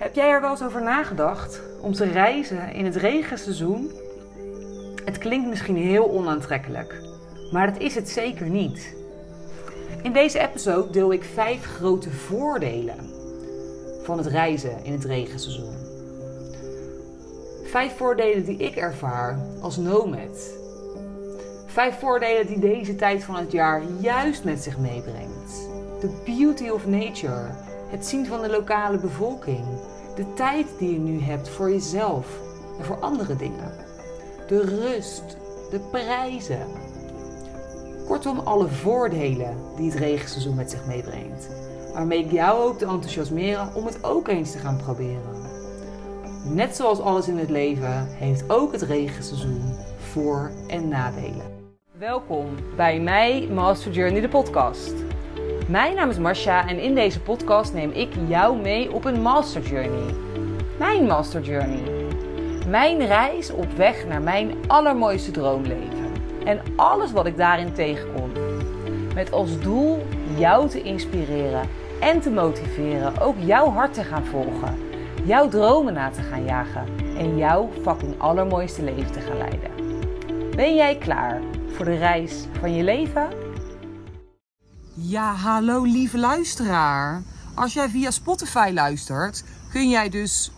Heb jij er wel eens over nagedacht om te reizen in het regenseizoen? Het klinkt misschien heel onaantrekkelijk, maar dat is het zeker niet. In deze episode deel ik vijf grote voordelen van het reizen in het regenseizoen. Vijf voordelen die ik ervaar als nomad. Vijf voordelen die deze tijd van het jaar juist met zich meebrengt. The beauty of nature, het zien van de lokale bevolking, de tijd die je nu hebt voor jezelf en voor andere dingen, de rust, de prijzen. Kortom, alle voordelen die het regenseizoen met zich meebrengt. Waarmee ik jou ook te enthousiasmeren om het ook eens te gaan proberen. Net zoals alles in het leven heeft ook het regenseizoen voor- en nadelen. Welkom bij mij, Master Journey, de podcast. Mijn naam is Marcia en in deze podcast neem ik jou mee op een Master Journey. Mijn Master Journey. Mijn reis op weg naar mijn allermooiste droomleven. En alles wat ik daarin tegenkom. Met als doel jou te inspireren en te motiveren ook jouw hart te gaan volgen. Jouw dromen na te gaan jagen. En jouw fucking allermooiste leven te gaan leiden. Ben jij klaar voor de reis van je leven? Ja, hallo lieve luisteraar. Als jij via Spotify luistert, kun jij dus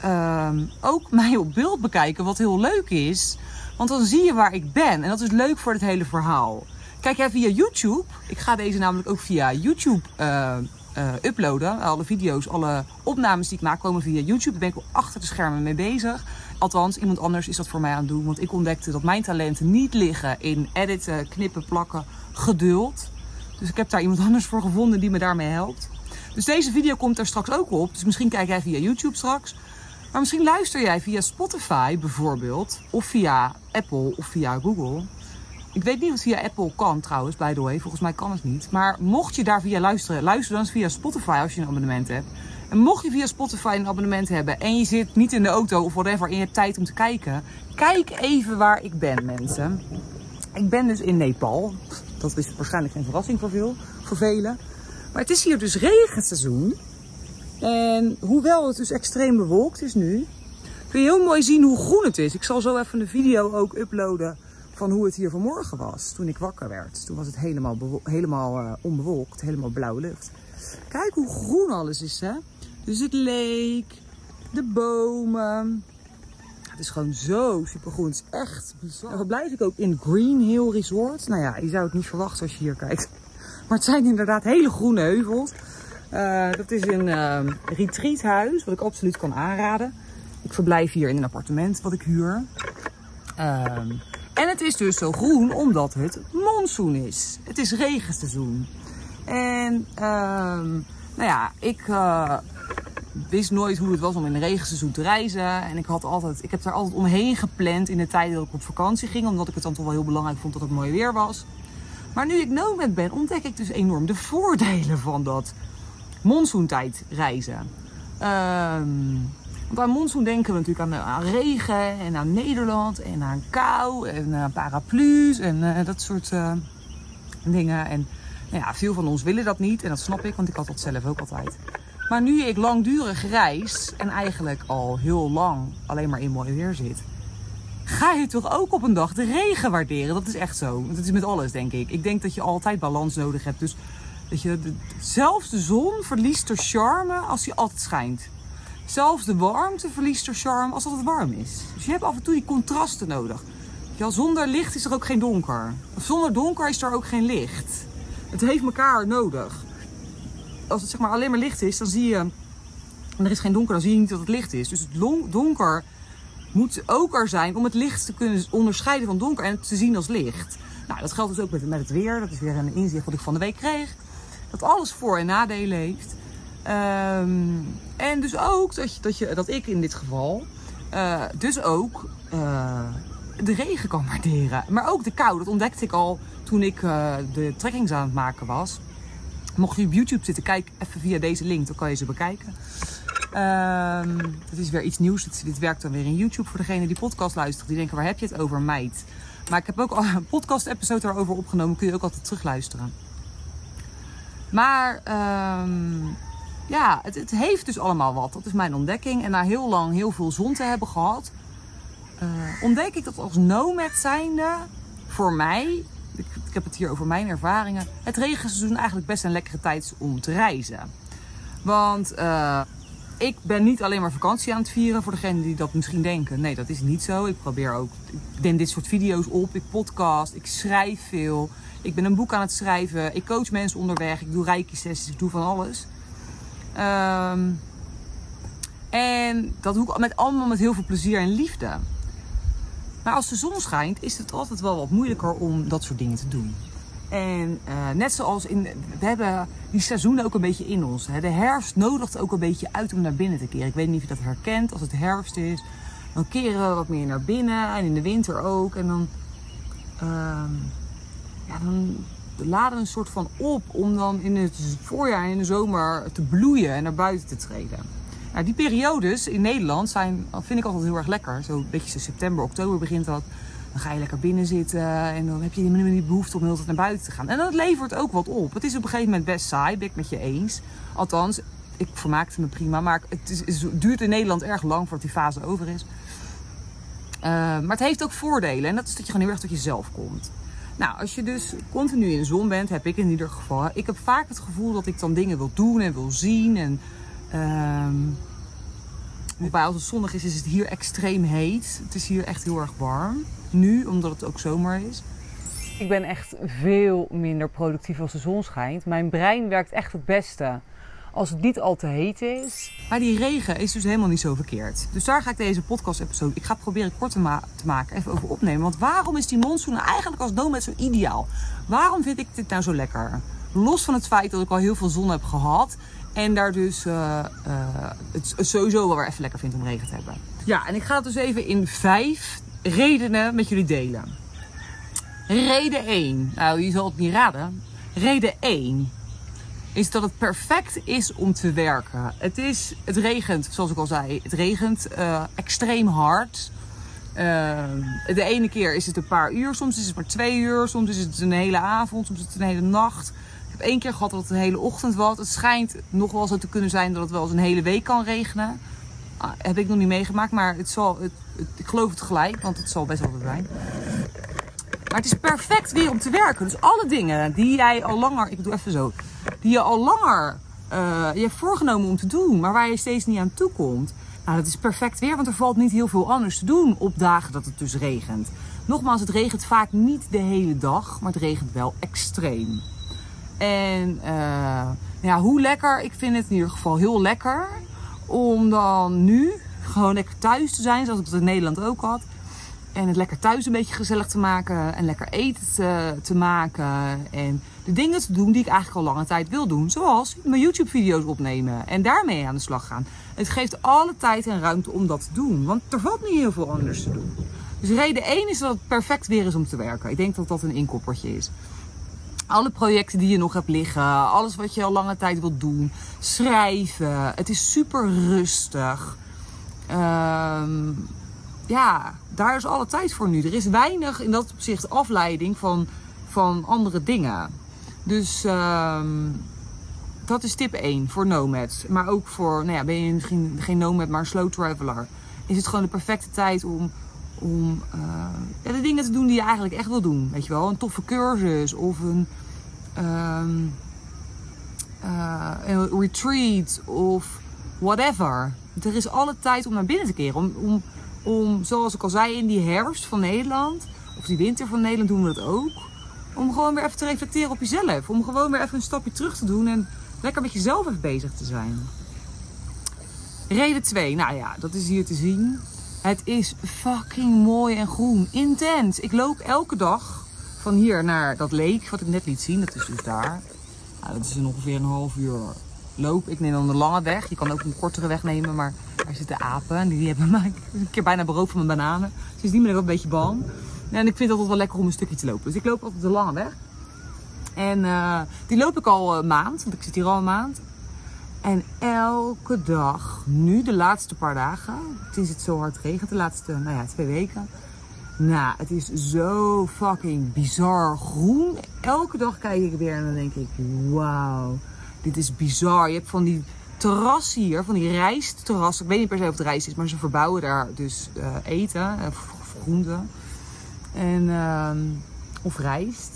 ehm, ook mij op beeld bekijken, wat heel leuk is. Want dan zie je waar ik ben en dat is leuk voor het hele verhaal. Kijk jij via YouTube, ik ga deze namelijk ook via YouTube eh, eh, uploaden. Alle video's, alle opnames die ik maak komen via YouTube. Daar ben ik achter de schermen mee bezig. Althans, iemand anders is dat voor mij aan het doen. Want ik ontdekte dat mijn talenten niet liggen in editen, knippen, plakken, geduld. Dus ik heb daar iemand anders voor gevonden die me daarmee helpt. Dus deze video komt er straks ook op. Dus misschien kijk jij via YouTube straks. Maar misschien luister jij via Spotify bijvoorbeeld. Of via Apple of via Google. Ik weet niet of het via Apple kan trouwens, by the way. Volgens mij kan het niet. Maar mocht je daar via luisteren, luister dan eens via Spotify als je een abonnement hebt. En mocht je via Spotify een abonnement hebben en je zit niet in de auto of whatever en je hebt tijd om te kijken. Kijk even waar ik ben mensen. Ik ben dus in Nepal. Dat is waarschijnlijk geen verrassing voor, veel, voor velen. Maar het is hier dus regenseizoen. En hoewel het dus extreem bewolkt is nu, kun je heel mooi zien hoe groen het is. Ik zal zo even een video ook uploaden van hoe het hier vanmorgen was toen ik wakker werd. Toen was het helemaal, helemaal uh, onbewolkt, helemaal blauwe lucht. Kijk hoe groen alles is, hè? Dus het leek, de bomen. Het is gewoon zo supergroen. Het is echt bizar. Verblijf ik ook in Green Hill Resort. Nou ja, je zou het niet verwachten als je hier kijkt. Maar het zijn inderdaad hele groene heuvels. Uh, dat is een uh, retreathuis, wat ik absoluut kan aanraden. Ik verblijf hier in een appartement wat ik huur. Uh, en het is dus zo groen omdat het monsoon is. Het is regenseizoen. En ehm, nou ja, ik uh, wist nooit hoe het was om in een regenseizoen te reizen. En ik, had altijd, ik heb daar altijd omheen gepland in de tijd dat ik op vakantie ging. Omdat ik het dan toch wel heel belangrijk vond dat het mooi weer was. Maar nu ik nomad ben, ontdek ik dus enorm de voordelen van dat monsoontijd reizen. Um, want aan monsoon denken we natuurlijk aan, aan, regen en aan Nederland en aan kou en aan paraplu's en uh, dat soort dingen. En nou ja, veel van ons willen dat niet en dat snap ik, want ik had dat zelf ook altijd. Maar nu ik langdurig reis en eigenlijk al heel lang alleen maar in mooi weer zit, ga je toch ook op een dag de regen waarderen. Dat is echt zo. Dat is met alles, denk ik. Ik denk dat je altijd balans nodig hebt. Dus dat je, zelfs de zon verliest haar charme als die altijd schijnt. Zelfs de warmte verliest haar charme als het warm is. Dus je hebt af en toe die contrasten nodig. Ja, zonder licht is er ook geen donker. Zonder donker is er ook geen licht. Het heeft elkaar nodig. Als het zeg maar alleen maar licht is, dan zie je. En er is geen donker, dan zie je niet dat het licht is. Dus het donker moet ook er zijn om het licht te kunnen onderscheiden van donker en te zien als licht. Nou, dat geldt dus ook met, het weer. Dat is weer een inzicht wat ik van de week kreeg. Dat alles voor- en nadelen heeft. Um, en dus ook dat, je, dat, je, dat ik in dit geval uh, dus ook uh, de regen kan waarderen. Maar ook de kou. Dat ontdekte ik al toen ik uh, de trekkings aan het maken was. Mocht je op YouTube zitten, kijk even via deze link. Dan kan je ze bekijken. Um, het is weer iets nieuws. Dit, werkt dan weer in YouTube voor degene die podcast luistert. Die denken, waar heb je het over, meid? Maar ik heb ook al een podcast episode daarover opgenomen. Kun je ook altijd terugluisteren. Maar... Um, ja, het, het, heeft dus allemaal wat. Dat is mijn ontdekking. En na heel lang heel veel zon te hebben gehad, uh, ontdek ik dat als nomad zijnde voor mij, ik, heb het hier over mijn ervaringen, het regenseizoen eigenlijk best een lekkere tijd om te reizen. Want uh, ik ben niet alleen maar vakantie aan het vieren voor degenen die dat misschien denken. Nee, dat is niet zo. Ik probeer ook, ik neem dit soort video's op, ik podcast, ik schrijf veel. Ik ben een boek aan het schrijven, ik coach mensen onderweg, ik doe reiki sessies, ik doe van alles. Um, en dat doe ik met, allemaal met heel veel plezier en liefde. Maar als de zon schijnt, is het altijd wel wat moeilijker om dat soort dingen te doen. En uh, net zoals in. We hebben die seizoenen ook een beetje in ons. Hè. De herfst nodigt ook een beetje uit om naar binnen te keren. Ik weet niet of je dat herkent. Als het herfst is, dan keren we wat meer naar binnen. En in de winter ook. En dan. Uh, ja, dan laden we een soort van op om dan in het voorjaar en in de zomer te bloeien en naar buiten te treden. Nou, die periodes in Nederland zijn, vind ik altijd heel erg lekker. Zo een beetje september, oktober begint dat. Dan ga je lekker binnen zitten en dan heb je niet behoefte om heel tijd naar buiten te gaan. En dat levert ook wat op. Het is op een gegeven moment best saai, ben ik met je eens. Althans, ik vermaakte me prima. Maar het, is, duurt in Nederland erg lang voordat die fase over is. Uh, maar het heeft ook voordelen. En dat is dat je gewoon heel erg tot jezelf komt. Nou, als je dus continu in de zon bent, heb ik in ieder geval. Ik heb vaak het gevoel dat ik dan dingen wil doen en wil zien. En um, Wobei als het zonnig is, is het hier extreem heet. Het is hier echt heel erg warm. Nu, omdat het ook zomer is. Ik ben echt veel minder productief als de zon schijnt. Mijn brein werkt echt het beste als het niet al te heet is. Maar die regen is dus helemaal niet zo verkeerd. Dus daar ga ik deze podcast-episode, ik ga het proberen kort te, te, maken, even over opnemen. Want waarom is die monsoon eigenlijk als nomad zo ideaal? Waarom vind ik dit nou zo lekker? Los van het feit dat ik al heel veel zon heb gehad. En daar dus uh, uh, het sowieso wel weer even lekker vind om regen te hebben. Ja, en ik ga het dus even in vijf redenen met jullie delen. Reden 1. Nou, je zal het niet raden. Reden 1 is dat het perfect is om te werken. Het, is, het regent, zoals ik al zei, het regent uh, extreem hard. De ene keer is het een paar uur, soms is het maar twee uur, soms is het een hele avond, soms is het een hele nacht. Ik heb één keer gehad dat het een hele ochtend was. Het schijnt nog wel zo te kunnen zijn dat het wel eens een hele week kan regenen. Uh, heb ik nog niet meegemaakt, maar het zal, het, ik geloof het gelijk, want het zal best wel zijn. Maar het is perfect weer om te werken. Dus alle dingen die jij al langer, ik doe even zo, die je al langer uh, je hebt voorgenomen om te doen, maar waar je steeds niet aan toe komt. Nou, dat is perfect weer, want er valt niet heel veel anders te doen op dagen dat het dus regent. Nogmaals, het regent vaak niet de hele dag, maar het regent wel extreem. En uh, ja, hoe lekker, ik vind het in ieder geval heel lekker om dan nu gewoon lekker thuis te zijn, zoals ik het in Nederland ook had. En het lekker thuis een beetje gezellig te maken. En lekker eten te, te, maken. En de dingen te doen die ik eigenlijk al lange tijd wil doen. Zoals mijn YouTube video's opnemen. En daarmee aan de slag gaan. Het geeft alle tijd en ruimte om dat te doen. Want er valt niet heel veel anders te doen. Dus reden 1 is dat het perfect weer is om te werken. Ik denk dat dat een inkoppertje is. Alle projecten die je nog hebt liggen. Alles wat je al lange tijd wilt doen. Schrijven. Het is super rustig. Ehm... Ja, daar is alle tijd voor nu. Er is weinig in dat opzicht afleiding van, van andere dingen. Dus um, dat is tip 1 voor nomads. Maar ook voor, nou ja, ben je misschien geen nomad, maar een slow traveler. Is het gewoon de perfecte tijd om, om ja, de dingen te doen die je eigenlijk echt wil doen. Weet je wel, een toffe cursus of een, um, uh, een retreat of whatever. Er is alle tijd om naar binnen te keren. Om, om om, zoals ik al zei, in die herfst van Nederland, of die winter van Nederland doen we dat ook. Om gewoon weer even te reflecteren op jezelf. Om gewoon weer even een stapje terug te doen en lekker met jezelf even bezig te zijn. Reden 2, nou ja, dat is hier te zien. Het is fucking mooi en groen. Intens. Ik loop elke dag van hier naar dat leek, wat ik net liet zien. Dat is dus daar. Nou, dat is ongeveer een half uur loop. Ik neem dan de lange weg. Je kan ook een kortere weg nemen, maar daar zitten apen. En die hebben me een keer bijna beroofd van mijn bananen. Sindsdien ben ik ook een beetje bang. En ik vind het altijd wel lekker om een stukje te lopen. Dus ik loop altijd de lange weg. En uh, die loop ik al een maand, want ik zit hier al een maand. En elke dag, nu de laatste paar dagen, sinds het zo hard regent, de laatste nou ja, twee weken. Nou, het is zo fucking bizar groen. Elke dag kijk ik weer en dan denk ik, wauw, dit is bizar. Je hebt van die terras hier, van die rijstterras. Ik weet niet per se of het rijst is, maar ze verbouwen daar dus uh, eten, of groenten. En, uh, of rijst.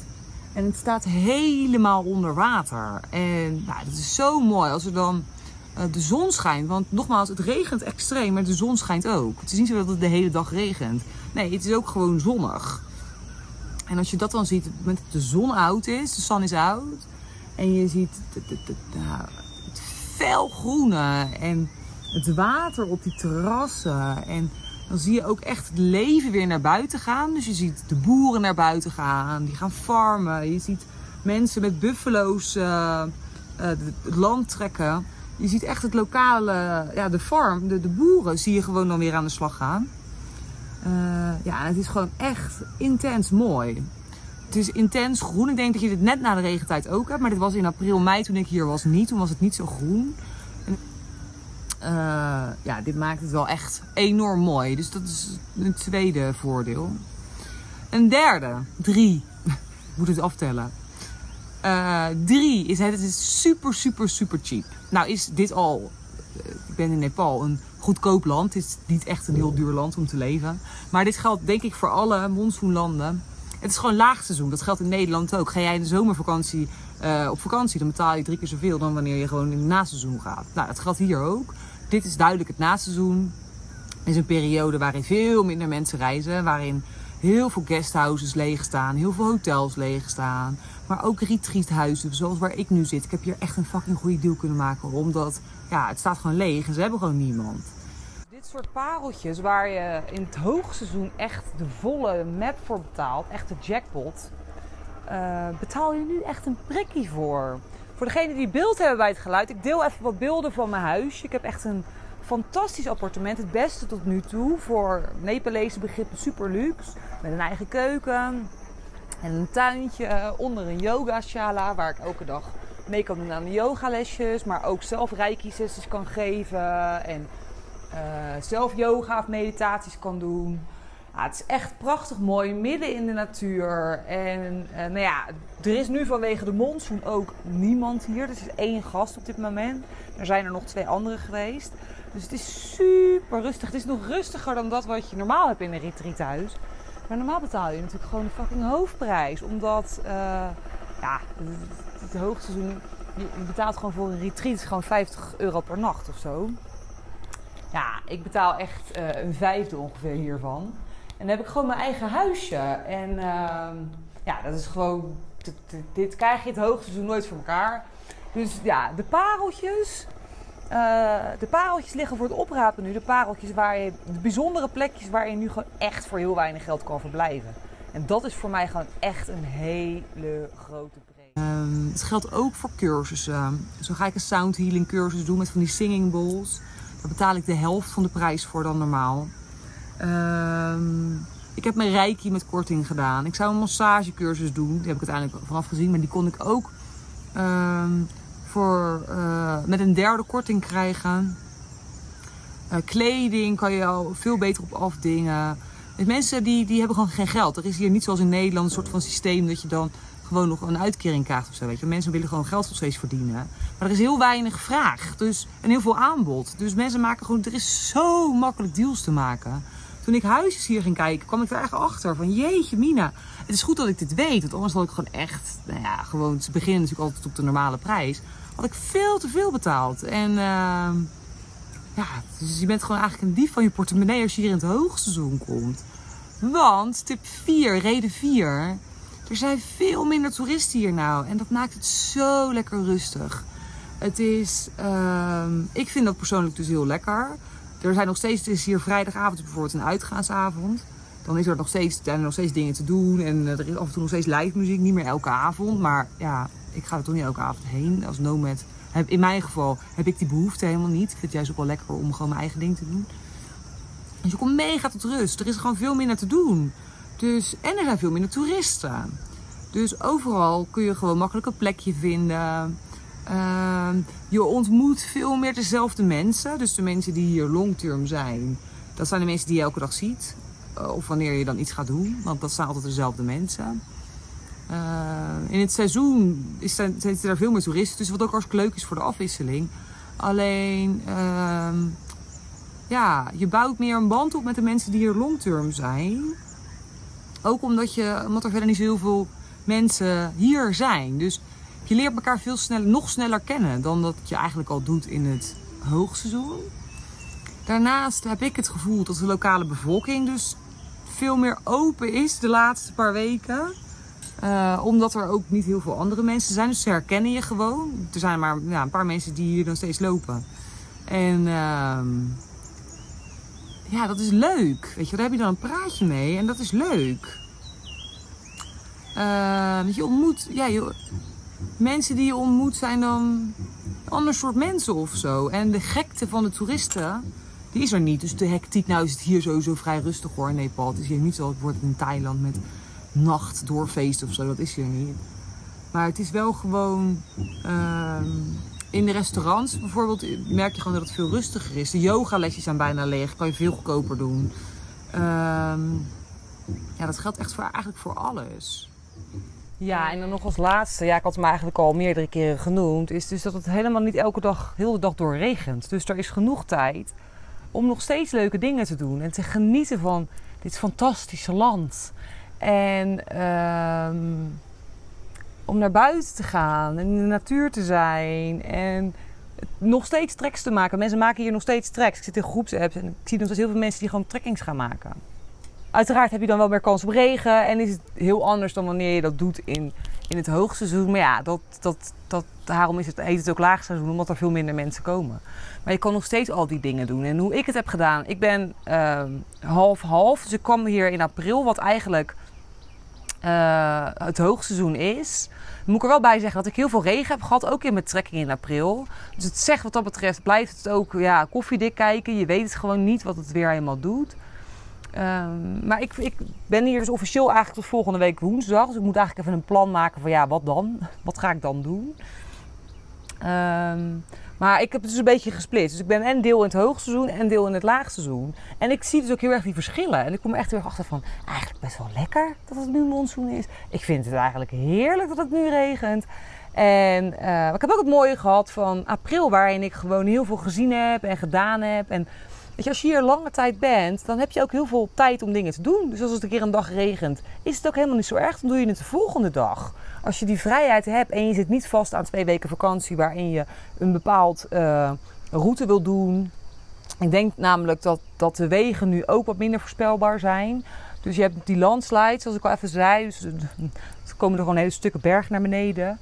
En het staat helemaal onder water. En nou, dat is zo mooi als er dan uh, de zon schijnt. Want nogmaals, het regent extreem, maar de zon schijnt ook. Het is niet zo dat het de hele dag regent. Nee, het is ook gewoon zonnig. En als je dat dan ziet, op het moment dat de zon oud is, de zon is oud. En je ziet het, het, het felgroene en het water op die terrassen. En dan zie je ook echt het leven weer naar buiten gaan. Dus je ziet de boeren naar buiten gaan, die gaan farmen. Je ziet mensen met buffalo's uh, het land trekken. Je ziet echt het lokale, ja, de farm, de, de boeren zie je gewoon dan weer aan de slag gaan. Uh, ja, het is gewoon echt intens mooi. Het is intens groen. Ik denk dat je dit net na de regentijd ook hebt. Maar dit was in april, mei toen ik hier was niet. Toen was het niet zo groen. Uh, ja, dit maakt het wel echt enorm mooi. Dus dat is een tweede voordeel. Een derde, drie. Ik moet het aftellen. Uh, drie is het is super, super, super cheap. Nou is dit al, ik ben in Nepal, een goedkoop land. Het is niet echt een heel duur land om te leven. Maar dit geldt denk ik voor alle monsoonlanden. Het is gewoon laagseizoen. Dat geldt in Nederland ook. Ga jij in de zomervakantie op vakantie, dan betaal je drie keer zoveel dan wanneer je gewoon in het naseizoen gaat. Nou, dat geldt hier ook. Dit is duidelijk het naseizoen. Is een periode waarin veel minder mensen reizen. Waarin heel veel guesthouses leeg staan. Heel veel hotels leeg staan. Maar ook retreathuizen, zoals waar ik nu zit. Ik heb hier echt een fucking goede deal kunnen maken. Omdat, ja, het staat gewoon leeg en ze hebben gewoon niemand. Dit soort pareltjes waar je in het hoogseizoen echt de volle map voor betaalt. Echt de jackpot. Uh, betaal je nu echt een prikkie voor. Voor degenen die beeld hebben bij het geluid. Ik deel even wat beelden van mijn huisje. Ik heb echt een fantastisch appartement. Het beste tot nu toe. Voor Nepalese begrippen super luxe. Met een eigen keuken. En een tuintje onder een yoga shala. Waar ik elke dag mee kan doen aan de yogalesjes. Maar ook zelf reiki sessies kan geven. En uh, zelf yoga of meditaties kan doen. Het is echt prachtig mooi, midden in de natuur. En uh, nou ja, er is nu vanwege de monsoon ook niemand hier. Er is één gast op dit moment. Er zijn er nog twee anderen geweest. Dus het is super rustig. Het is nog rustiger dan dat wat je normaal hebt in een retreathuis. Maar normaal betaal je natuurlijk gewoon een fucking hoofdprijs. Omdat, uh, ja, het, het hoogseizoen... Je betaalt gewoon voor een retreat gewoon 50 euro per nacht of zo. Ja, ik betaal echt uh, een vijfde ongeveer hiervan. En dan heb ik gewoon mijn eigen huisje. En uh, ja, dat is gewoon... Dit krijg je het hoogseizoen nooit voor elkaar. Dus ja, de pareltjes... Uh, de pareltjes liggen voor het oprapen nu. De pareltjes waar je, de bijzondere plekjes waar je nu gewoon echt voor heel weinig geld kan verblijven. En dat is voor mij gewoon echt een hele grote. Um, het geldt ook voor cursussen. Zo ga ik een sound healing cursus doen met van die singing bowls. Daar betaal ik de helft van de prijs voor dan normaal. Um, ik heb mijn reiki met korting gedaan. Ik zou een massagecursus doen. Die heb ik uiteindelijk vanaf gezien. Maar die kon ik ook um, voor, uh, met een derde korting krijgen. Uh, kleding kan je al veel beter op afdingen. Dus mensen die, die hebben gewoon geen geld. Er is hier niet zoals in Nederland een soort van systeem dat je dan gewoon nog een uitkering krijgt of zo. Weet je. Mensen willen gewoon geld nog steeds verdienen. Maar er is heel weinig vraag dus, en heel veel aanbod. Dus mensen maken gewoon, er is zo makkelijk deals te maken. Toen ik huisjes hier ging kijken, kwam ik er echt achter van jeetje Mina. Het is goed dat ik dit weet, want anders had ik gewoon echt, nou ja, gewoon, ze beginnen natuurlijk altijd op de normale prijs. Had ik veel te veel betaald. En uh, ja, dus je bent gewoon eigenlijk een dief van je portemonnee als je hier in het hoogseizoen komt. Want tip 4, reden 4. Er zijn veel minder toeristen hier nou. En dat maakt het zo lekker rustig. Het is, uh, ik vind dat persoonlijk dus heel lekker. Er zijn nog steeds, het is hier vrijdagavond bijvoorbeeld een uitgaansavond. Dan is er nog steeds, zijn er nog steeds dingen te doen. En er is af en toe nog steeds live muziek. Niet meer elke avond. Maar ja, ik ga er toch niet elke avond heen. Als nomad, heb, in mijn geval, heb ik die behoefte helemaal niet. Ik vind het juist ook wel lekker om gewoon mijn eigen ding te doen. Dus je komt mega tot rust. Er is gewoon veel minder te doen. Dus, en er zijn veel minder toeristen. Dus overal kun je gewoon makkelijk een plekje vinden. Uh, je ontmoet veel meer dezelfde mensen. Dus de mensen die hier longterm zijn, dat zijn de mensen die je elke dag ziet. Uh, of wanneer je dan iets gaat doen, want dat zijn altijd dezelfde mensen. Uh, in het seizoen is er, veel meer toeristen, dus wat ook hartstikke leuk is voor de afwisseling. Alleen, ehm, ja, je bouwt meer een band op met de mensen die hier longterm zijn. Ook omdat, je, omdat er verder niet zo heel veel mensen hier zijn. Dus je leert elkaar veel sneller, nog sneller kennen dan dat je eigenlijk al doet in het hoogseizoen. Daarnaast heb ik het gevoel dat de lokale bevolking dus veel meer open is de laatste paar weken. Uh, omdat er ook niet heel veel andere mensen zijn. Dus ze herkennen je gewoon. Er zijn maar ja, een paar mensen die hier dan steeds lopen. En uh, ja, dat is leuk. Weet je, daar heb je dan een praatje mee. En dat is leuk. Uh, je ontmoet... Ja, je, mensen die je ontmoet zijn dan een ander soort mensen of zo. En de gekte van de toeristen, die is er niet. Dus de hectiek, nou is het hier sowieso vrij rustig hoor in Nepal. Het is hier niet zoals het wordt in Thailand met nacht doorfeest of zo. Dat is hier niet. Maar het is wel gewoon. Uh, in de restaurants bijvoorbeeld merk je gewoon dat het veel rustiger is. De yogalesjes zijn bijna leeg. Kan je veel goedkoper doen. Uh, ja, dat geldt echt voor, eigenlijk voor alles. Ja, en dan nog als laatste, ja, ik had hem eigenlijk al meerdere keren genoemd, is dus dat het helemaal niet elke dag, heel de dag door regent. Dus er is genoeg tijd om nog steeds leuke dingen te doen en te genieten van dit fantastische land. En um, om naar buiten te gaan en in de natuur te zijn en nog steeds treks te maken. Mensen maken hier nog steeds treks. Ik zit in groepsapps en ik zie nog steeds heel veel mensen die gewoon trekkings gaan maken. Uiteraard heb je dan wel meer kans op regen en is het heel anders dan wanneer je dat doet in, in het hoogseizoen. Maar ja, dat, dat, dat, daarom is het, heet het ook laagseizoen, omdat er veel minder mensen komen. Maar je kan nog steeds al die dingen doen. En hoe ik het heb gedaan, ik ben half-half. Ehm, dus ik kwam hier in april, wat eigenlijk uh, het hoogseizoen is. moet ik er wel bij zeggen dat ik heel veel regen heb gehad, ook in mijn trekking in april. Dus het zegt wat dat betreft, blijft het ook ja, koffiedik kijken. Je weet het gewoon niet wat het weer helemaal doet. Um, maar ik, ik, ben hier dus officieel eigenlijk tot volgende week woensdag. Dus ik moet eigenlijk even een plan maken van ja, wat dan? Wat ga ik dan doen? Um, maar ik heb het dus een beetje gesplitst. Dus ik ben en deel in het hoogseizoen en deel in het laagseizoen. En ik zie dus ook heel erg die verschillen. En ik kom er echt weer achter van, eigenlijk best wel lekker dat het nu monsoon is. Ik vind het eigenlijk heerlijk dat het nu regent. En uh, ik heb ook het mooie gehad van april, waarin ik gewoon heel veel gezien heb en gedaan heb. En als je hier lange tijd bent, dan heb je ook heel veel tijd om dingen te doen. Dus als het een keer een dag regent, is het ook helemaal niet zo erg. Dan doe je het de volgende dag. Als je die vrijheid hebt en je zit niet vast aan twee weken vakantie waarin je een bepaald uh, route wil doen. Ik denk namelijk dat, dat de wegen nu ook wat minder voorspelbaar zijn. Dus je hebt die landslides, zoals ik al even zei. Dus, er komen er gewoon hele stukken berg naar beneden.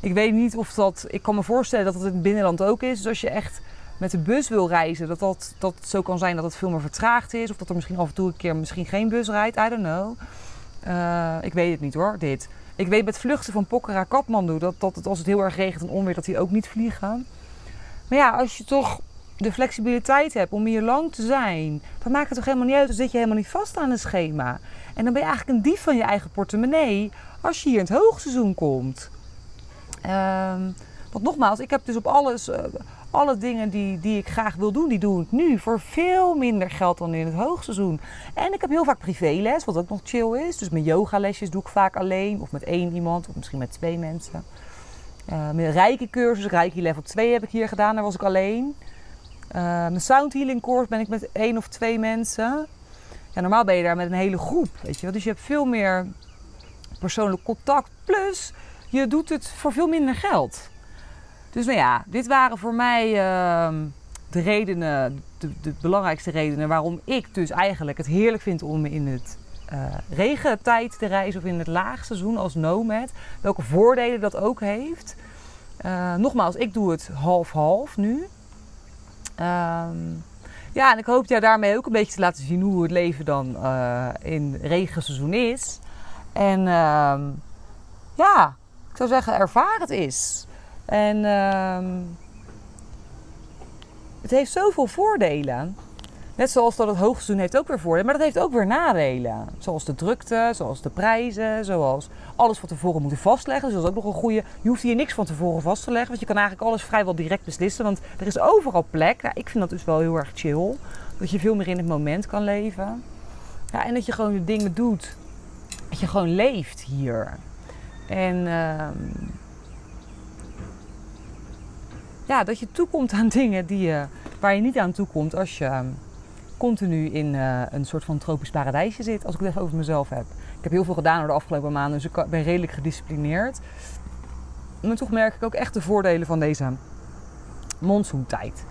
Ik weet niet of dat. Ik kan me voorstellen dat het in het binnenland ook is. Dus als je echt met de bus wil reizen, dat, dat, dat zo kan zijn dat het veel meer vertraagd is. Of dat er misschien af en toe een keer misschien geen bus rijdt. I don't know. Uh, ik weet het niet hoor, dit. Ik weet met vluchten van Pokhara Kathmandu dat, dat het als het heel erg regent en onweer, dat die ook niet vliegen. Maar ja, als je toch de flexibiliteit hebt om hier lang te zijn, dan maakt het toch helemaal niet uit. Dan zit je helemaal niet vast aan een schema. En dan ben je eigenlijk een dief van je eigen portemonnee als je hier in het hoogseizoen komt. Um, want nogmaals, ik heb dus op alles, uh, alle dingen die, die ik graag wil doen, die doe ik nu voor veel minder geld dan in het hoogseizoen. En ik heb heel vaak privéles, wat ook nog chill is. Dus mijn yogalesjes doe ik vaak alleen of met één iemand of misschien met twee mensen. Uh, mijn rijke cursus, rijke level 2 heb ik hier gedaan, daar was ik alleen. Uh, mijn sound healing course ben ik met één of twee mensen. Ja, normaal ben je daar met een hele groep, weet je Dus je hebt veel meer persoonlijk contact. Plus, je doet het voor veel minder geld. Dus nou ja, dit waren voor mij uh, de redenen, de, de, belangrijkste redenen waarom ik dus eigenlijk het heerlijk vind om in het uh, regentijd te reizen of in het laagseizoen als nomad. Welke voordelen dat ook heeft. Uh, nogmaals, ik doe het half-half nu. Um, ja, en ik hoop jou daarmee ook een beetje te laten zien hoe het leven dan uh, in regenseizoen is. En uh, ja, ik zou zeggen, ervaar het. En uh, het heeft zoveel voordelen. Net zoals dat het hoogseizoen heeft ook weer voordelen, maar dat heeft ook weer nadelen. Zoals de drukte, zoals de prijzen, zoals alles van tevoren moeten vastleggen. Dus dat is ook nog een goede. Je hoeft hier niks van tevoren vast te leggen, want je kan eigenlijk alles vrijwel direct beslissen. Want er is overal plek. Nou, ik vind dat dus wel heel erg chill. Dat je veel meer in het moment kan leven. Ja, en dat je gewoon de dingen doet. Dat je gewoon leeft hier. En. Uh, ja, dat je toekomt aan dingen die je, waar je niet aan toekomt als je ehm, continu in uh, een soort van tropisch paradijsje zit. Als ik het even over mezelf heb. Ik heb heel veel gedaan door de afgelopen maanden, dus ik ben redelijk gedisciplineerd. Maar toch merk ik ook echt de voordelen van deze monsoontijd.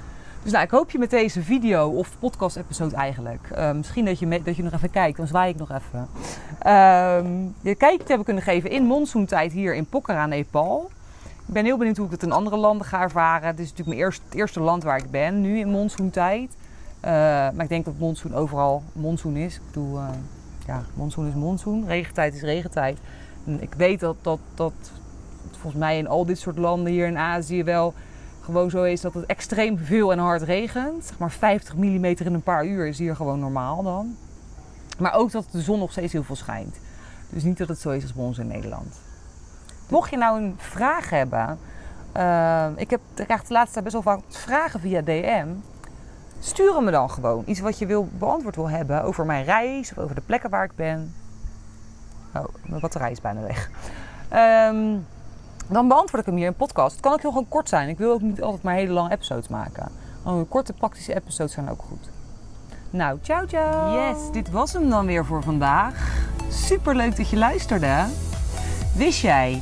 Dus nou, ik hoop je met deze video of podcast-episode eigenlijk. Uh, misschien dat je, dat je nog even kijkt, dan zwaai ik nog even. Uh, je kijkje hebben kunnen geven in monsoontijd hier in Pokhara, Nepal. Ik ben heel benieuwd hoe ik het in andere landen ga ervaren. Het is natuurlijk mijn eerste, het eerste land waar ik ben, nu in monsoontijd. Uh, maar ik denk dat monsoon overal monsoon is. Ik bedoel, uh, ja, monsoon is monsoon, regentijd is regentijd. En ik weet dat, dat, dat volgens mij in al dit soort landen hier in Azië wel gewoon zo is dat het extreem veel en hard regent. Zeg maar 50 mm in een paar uur is hier gewoon normaal dan. Maar ook dat de zon nog steeds heel veel schijnt. Dus niet dat het zo is als bij ons in Nederland. Mocht je nou een vraag hebben. Uh, ik, heb, krijg de laatste tijd best wel vaak vragen via DM. Stuur me dan gewoon. Iets wat je wil beantwoord wil hebben over mijn reis of over de plekken waar ik ben. Oh, mijn batterij is bijna weg. Um, dan beantwoord ik hem hier in podcast. Het kan ook heel gewoon kort zijn. Ik wil ook niet altijd maar hele lange episodes maken. Gewoon korte praktische episodes zijn ook goed. Nou, ciao ciao. Yes, dit was hem dan weer voor vandaag. Super leuk dat je luisterde. Wist jij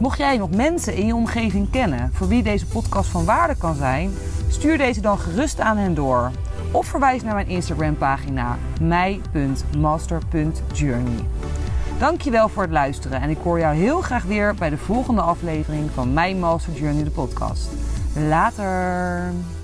mocht jij nog mensen in je omgeving kennen voor wie deze podcast van waarde kan zijn, stuur deze dan gerust aan hen door. Of verwijs naar mijn Instagram pagina mij.master.journey. Dankjewel voor het luisteren en ik hoor jou heel graag weer bij de volgende aflevering van Mijn Master Journey de podcast. Later!